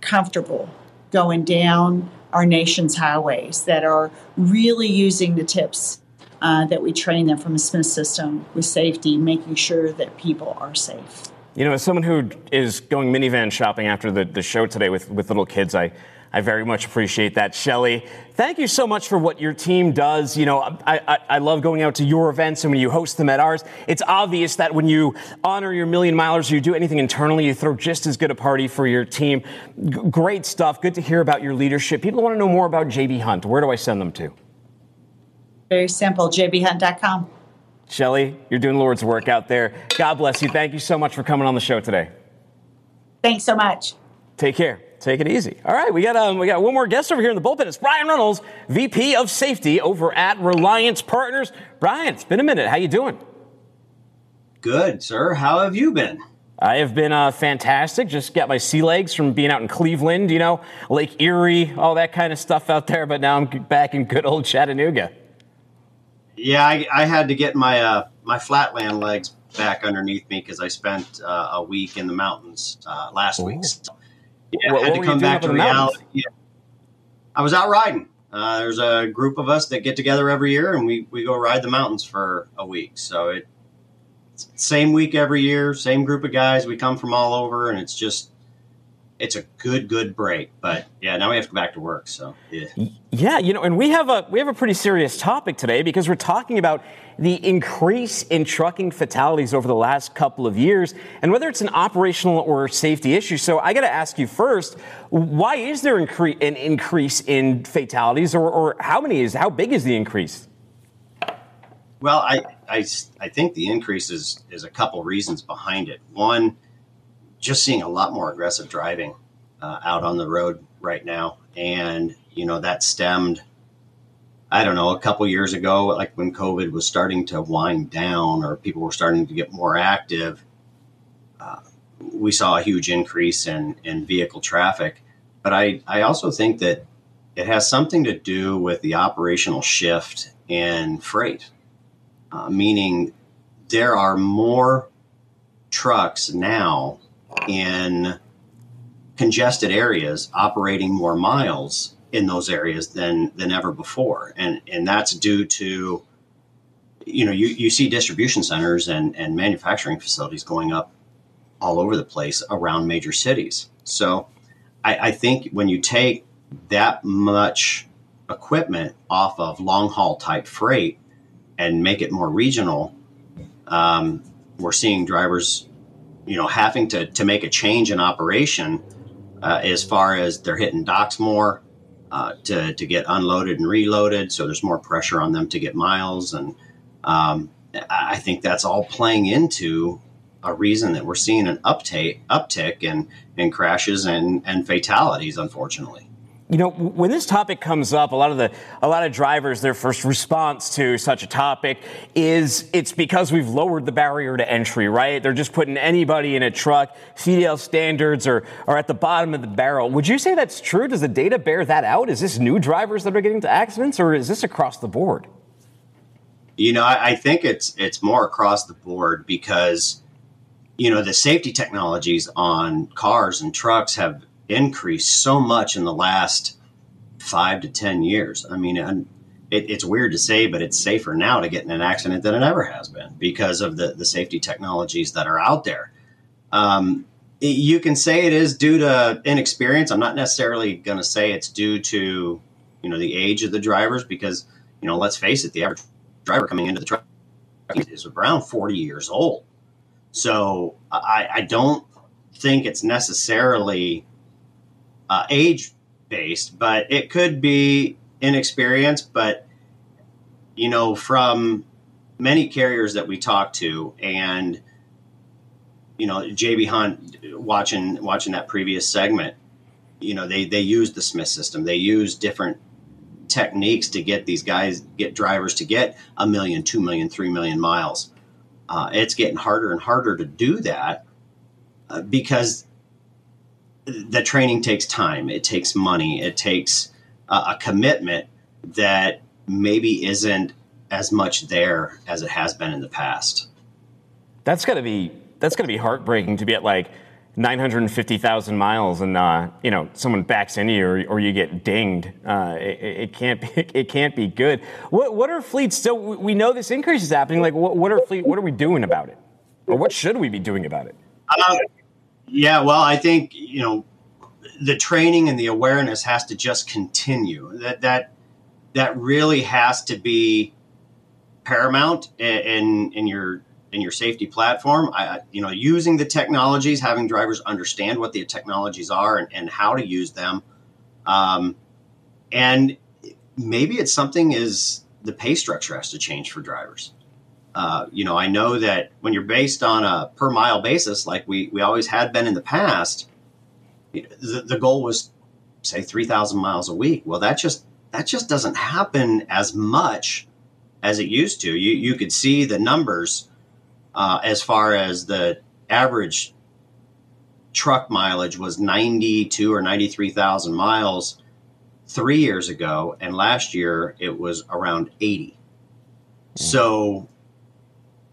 comfortable going down our nation's highways. That are really using the tips uh, that we train them from a Smith system with safety, making sure that people are safe.
You know, as someone who is going minivan shopping after the, the show today with, with little kids, I, I very much appreciate that. Shelley, thank you so much for what your team does. You know, I, I, I, love going out to your events and when you host them at ours. It's obvious that when you honor your million milers or you do anything internally, you throw just as good a party for your team. G- great stuff. Good to hear about your leadership. People want to know more about JB Hunt. Where do I send them to?
Very simple, jbhunt.com.
Shelley, you're doing Lord's work out there. God bless you. Thank you so much for coming on the show today.
Thanks so much.
Take care. Take it easy. All right, we got um, we got one more guest over here in the bullpen. It's Brian Runnels, VP of Safety over at Reliance Partners. Brian, it's been a minute. How you doing?
Good, sir. How have you been?
I have been uh, fantastic. Just got my sea legs from being out in Cleveland, you know, Lake Erie, all that kind of stuff out there. But now I'm back in good old Chattanooga.
Yeah, I, I had to get my uh, my flatland legs back underneath me because I spent uh, a week in the mountains uh, last Ooh. week. So, yeah, what, I had to come back to reality. Yeah. I was out riding. Uh, there's a group of us that get together every year, and we, we go ride the mountains for a week. So it same week every year, same group of guys. We come from all over, and it's just it's a good good break but yeah now we have to go back to work so yeah.
Yeah you know and we have a we have a pretty serious topic today because we're talking about the increase in trucking fatalities over the last couple of years and whether it's an operational or safety issue. So i got to ask you first why is there incre- an increase in fatalities or, or how many is how big is the increase?
Well i i, I think the increase is is a couple reasons behind it. One just seeing a lot more aggressive driving uh, out on the road right now. And, you know, that stemmed, I don't know, a couple years ago, like when COVID was starting to wind down or people were starting to get more active, uh, we saw a huge increase in, in vehicle traffic. But I, I also think that it has something to do with the operational shift in freight, uh, meaning there are more trucks now in congested areas operating more miles in those areas than than ever before. And and that's due to you know you, you see distribution centers and and manufacturing facilities going up all over the place around major cities. So I, I think when you take that much equipment off of long haul type freight and make it more regional Um, we're seeing drivers, you know, having to, to make a change in operation uh, as far as they're hitting docks more uh, to, to get unloaded and reloaded. So there's more pressure on them to get miles. And um, I think that's all playing into a reason that we're seeing an uptake, uptick in, in crashes and, and fatalities, unfortunately.
You know, when this topic comes up, a lot of the a lot of drivers, their first response to such a topic is it's because we've lowered the barrier to entry, right? They're just putting anybody in a truck. CDL standards are are at the bottom of the barrel. Would you say that's true? Does the data bear that out? Is this new drivers that are getting into accidents, or is this across the board?
You know, I, I think it's it's more across the board because you know the safety technologies on cars and trucks have increased so much in the last five to ten years. I mean, it, it's weird to say, but it's safer now to get in an accident than it ever has been because of the the safety technologies that are out there. Um, you can say it is due to inexperience. I'm not necessarily going to say it's due to you know the age of the drivers because you know let's face it, the average driver coming into the truck is around 40 years old. So I, I don't think it's necessarily uh, age based, but it could be inexperience. But you know, from many carriers that we talk to, and you know, JB Hunt watching watching that previous segment, you know, they they use the Smith system. They use different techniques to get these guys get drivers to get a million, two million, three million miles. Uh, it's getting harder and harder to do that uh, because the training takes time, it takes money, it takes uh, a commitment that maybe isn't as much there as it has been in the past.
That's to be that's to be heartbreaking to be at like 950,000 miles and uh, you know someone backs into you or, or you get dinged. Uh, it, it, can't be it can't be good. What what are fleets So We know this increase is happening. Like what, what are fleet? What are we doing about it? Or what should we be doing about it?
Um, yeah, well, I think you know the training and the awareness has to just continue. That that that really has to be paramount in in your in your safety platform. I, you know, using the technologies, having drivers understand what the technologies are and, and how to use them, um, and maybe it's something is the pay structure has to change for drivers. Uh, you know, I know that when you're based on a per mile basis, like we, we always had been in the past, the, the goal was say 3,000 miles a week. Well, that just, that just doesn't happen as much as it used to. You, you could see the numbers uh, as far as the average truck mileage was 92 or 93,000 miles three years ago. And last year it was around 80. Mm. So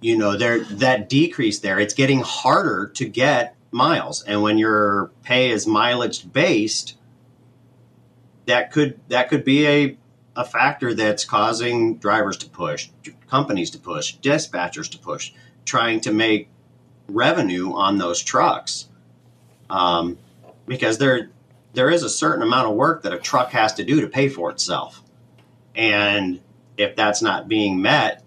you know there that decrease there it's getting harder to get miles. And when your pay is mileage based that could that could be a a factor that's causing drivers to push companies to push dispatchers to push trying to make revenue on those trucks. Um, because there there is a certain amount of work that a truck has to do to pay for itself. And if that's not being met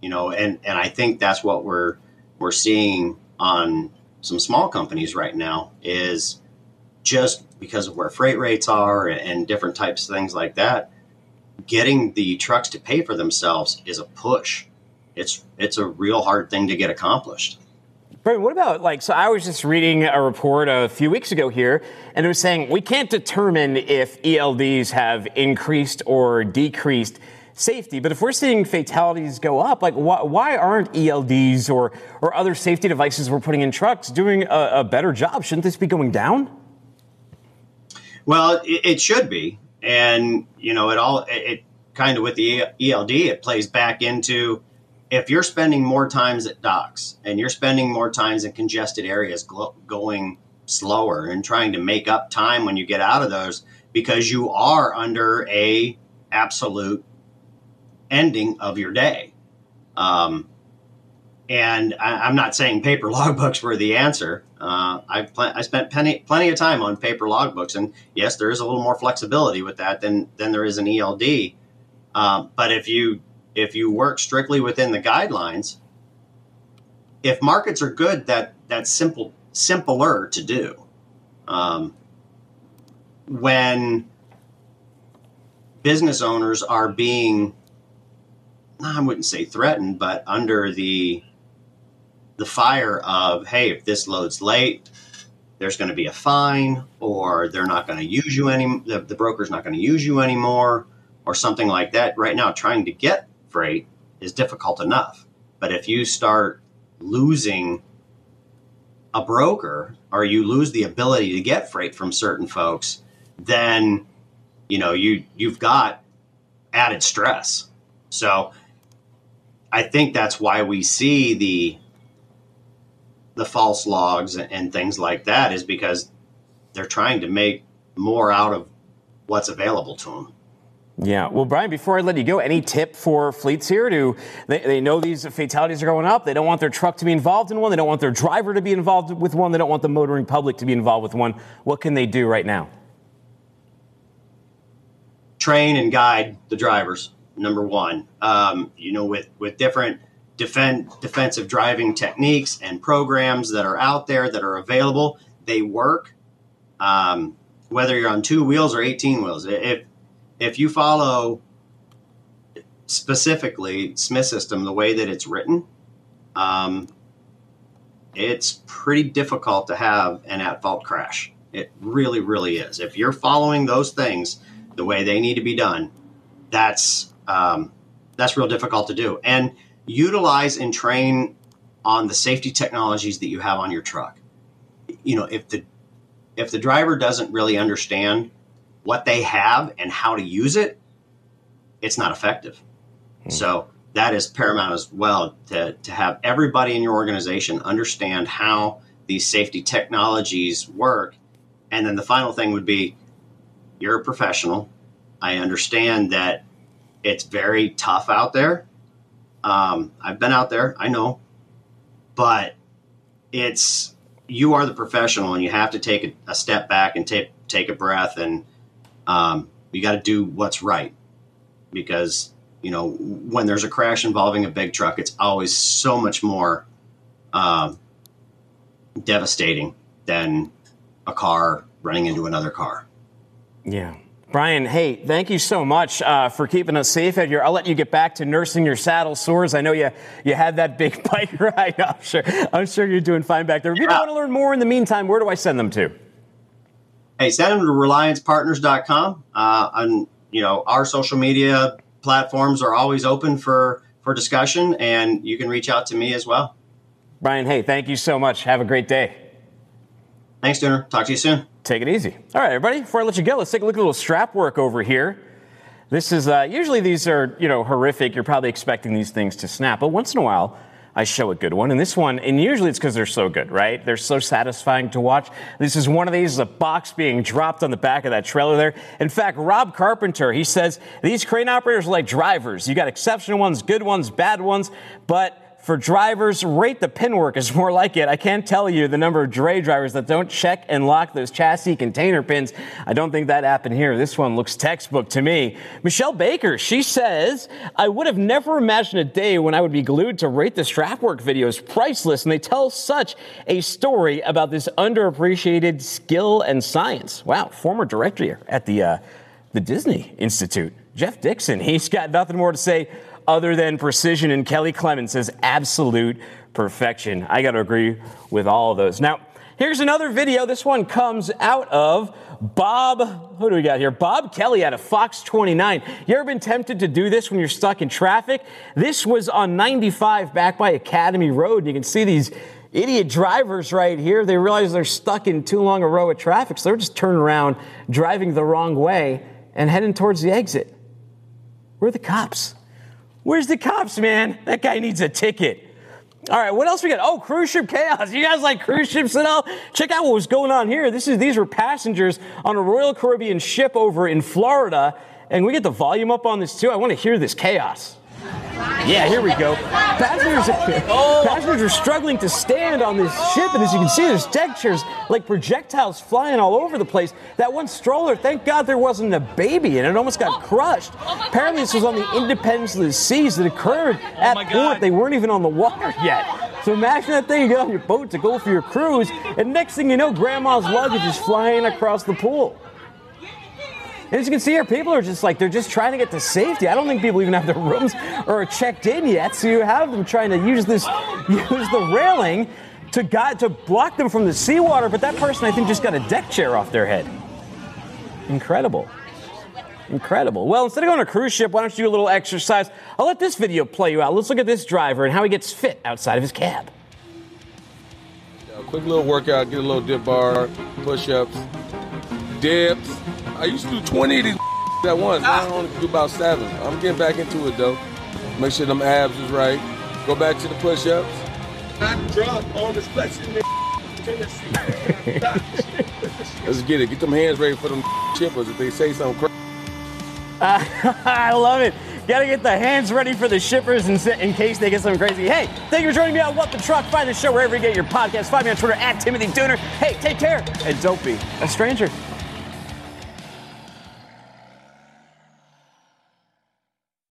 you know, and and I think that's what we're we're seeing on some small companies right now is just because of where freight rates are and different types of things like that getting the trucks to pay for themselves is a push. It's it's a real hard thing to get accomplished.
Brian, what about like, so I was just reading a report a few weeks ago here, and it was saying we can't determine if ELDs have increased or decreased safety. But if we're seeing fatalities go up, like why, why aren't ELDs or, or other safety devices we're putting in trucks doing a, a better job? Shouldn't this be going down?
Well, it, it should be. And, you know, it all, it, it kind of with the ELD, it plays back into if you're spending more times at docks and you're spending more times in congested areas going slower and trying to make up time when you get out of those because you are under a absolute ending of your day. Um, and I, am not saying paper logbooks were the answer. Uh, I've pl- I spent plenty plenty of time on paper logbooks, and yes, there is a little more flexibility with that than than there is an ELD. Uh, but if you if you work strictly within the guidelines, if markets are good, that that's simple simpler to do. Um, when business owners are being, I wouldn't say threatened, but under the the fire of, hey, if this loads late, there's going to be a fine, or they're not going to use you any, the, the broker's not going to use you anymore, or something like that. Right now, trying to get freight is difficult enough. But if you start losing a broker or you lose the ability to get freight from certain folks, then you know you you've got added stress. So I think that's why we see the the false logs and things like that is because they're trying to make more out of what's available to them.
Yeah. Well, Brian, before I let you go, any tip for fleets here? to, they, they know these fatalities are going up? They don't want their truck to be involved in one. They don't want their driver to be involved with one. They don't want the motoring public to be involved with one. What can they do right now?
Train and guide the drivers. Number one, um, you know, with with different defend, defensive driving techniques and programs that are out there that are available, they work. Um, whether you're on two wheels or 18 wheels, if if you follow specifically Smith system the way that it's written, um, it's pretty difficult to have an at fault crash. It really, really is. If you're following those things the way they need to be done, that's um, that's real difficult to do. And utilize and train on the safety technologies that you have on your truck. You know, if the if the driver doesn't really understand what they have and how to use it, it's not effective. Hmm. So that is paramount as well to, to have everybody in your organization understand how these safety technologies work. And then the final thing would be you're a professional. I understand that it's very tough out there. Um, I've been out there, I know, but it's you are the professional and you have to take a, a step back and take take a breath and um, you got to do what's right because you know when there's a crash involving a big truck, it's always so much more um, devastating than a car running into another car.
Yeah. Brian, hey, thank you so much uh, for keeping us safe out here. I'll let you get back to nursing your saddle sores. I know you you had that big bike ride. I'm sure I'm sure you're doing fine back there. If you want to learn more in the meantime, where do I send them to?
hey, send them to reliancepartners.com. Uh, on you know our social media platforms are always open for for discussion, and you can reach out to me as well.
Brian, hey, thank you so much. Have a great day.
Thanks, Dooner. Talk to you soon.
Take it easy. All right, everybody. Before I let you go, let's take a look at a little strap work over here. This is uh, usually these are you know horrific. You're probably expecting these things to snap, but once in a while I show a good one. And this one, and usually it's because they're so good, right? They're so satisfying to watch. This is one of these, a box being dropped on the back of that trailer there. In fact, Rob Carpenter, he says these crane operators are like drivers. You got exceptional ones, good ones, bad ones, but for drivers, rate the pin work is more like it. I can't tell you the number of dray drivers that don't check and lock those chassis container pins. I don't think that happened here. This one looks textbook to me. Michelle Baker, she says, I would have never imagined a day when I would be glued to rate the strap work videos priceless. And they tell such a story about this underappreciated skill and science. Wow, former director at the, uh, the Disney Institute. Jeff Dixon, he's got nothing more to say other than precision, and Kelly Clemens says absolute perfection. I got to agree with all of those. Now, here's another video. This one comes out of Bob, who do we got here? Bob Kelly out of Fox 29. You ever been tempted to do this when you're stuck in traffic? This was on 95 back by Academy Road. And you can see these idiot drivers right here. They realize they're stuck in too long a row of traffic, so they're just turning around, driving the wrong way, and heading towards the exit. Where are the cops? Where's the cops, man? That guy needs a ticket. All right, what else we got? Oh, cruise ship chaos. You guys like cruise ships at all? Check out what was going on here. This is these were passengers on a Royal Caribbean ship over in Florida, and we get the volume up on this too. I want to hear this chaos. Yeah, here we go. Passengers, oh. passengers are struggling to stand on this ship, and as you can see, there's deck chairs like projectiles flying all over the place. That one stroller, thank God there wasn't a baby, and it almost got crushed. Apparently, this was on the Independence of the Seas that occurred oh at port. They weren't even on the water yet. So imagine that thing you get on your boat to go for your cruise, and next thing you know, grandma's luggage is flying across the pool. As you can see here, people are just like, they're just trying to get to safety. I don't think people even have their rooms or are checked in yet. So you have them trying to use this, use the railing to, guide, to block them from the seawater. But that person, I think, just got a deck chair off their head. Incredible. Incredible. Well, instead of going on a cruise ship, why don't you do a little exercise? I'll let this video play you out. Let's look at this driver and how he gets fit outside of his cab.
Quick little workout, get a little dip bar, push ups, dips. I used to do 20 of these at once. Now I only do about seven. I'm getting back into it though. Make sure them abs is right. Go back to the push ups. Not drunk on this flexing Let's get it. Get them hands ready for them chippers if they say something crazy.
I love it. Got to get the hands ready for the shippers in, in case they get something crazy. Hey, thank you for joining me on What the Truck. Find the show wherever you get your podcast. Find me on Twitter at Timothy Dooner. Hey, take care and don't be a stranger.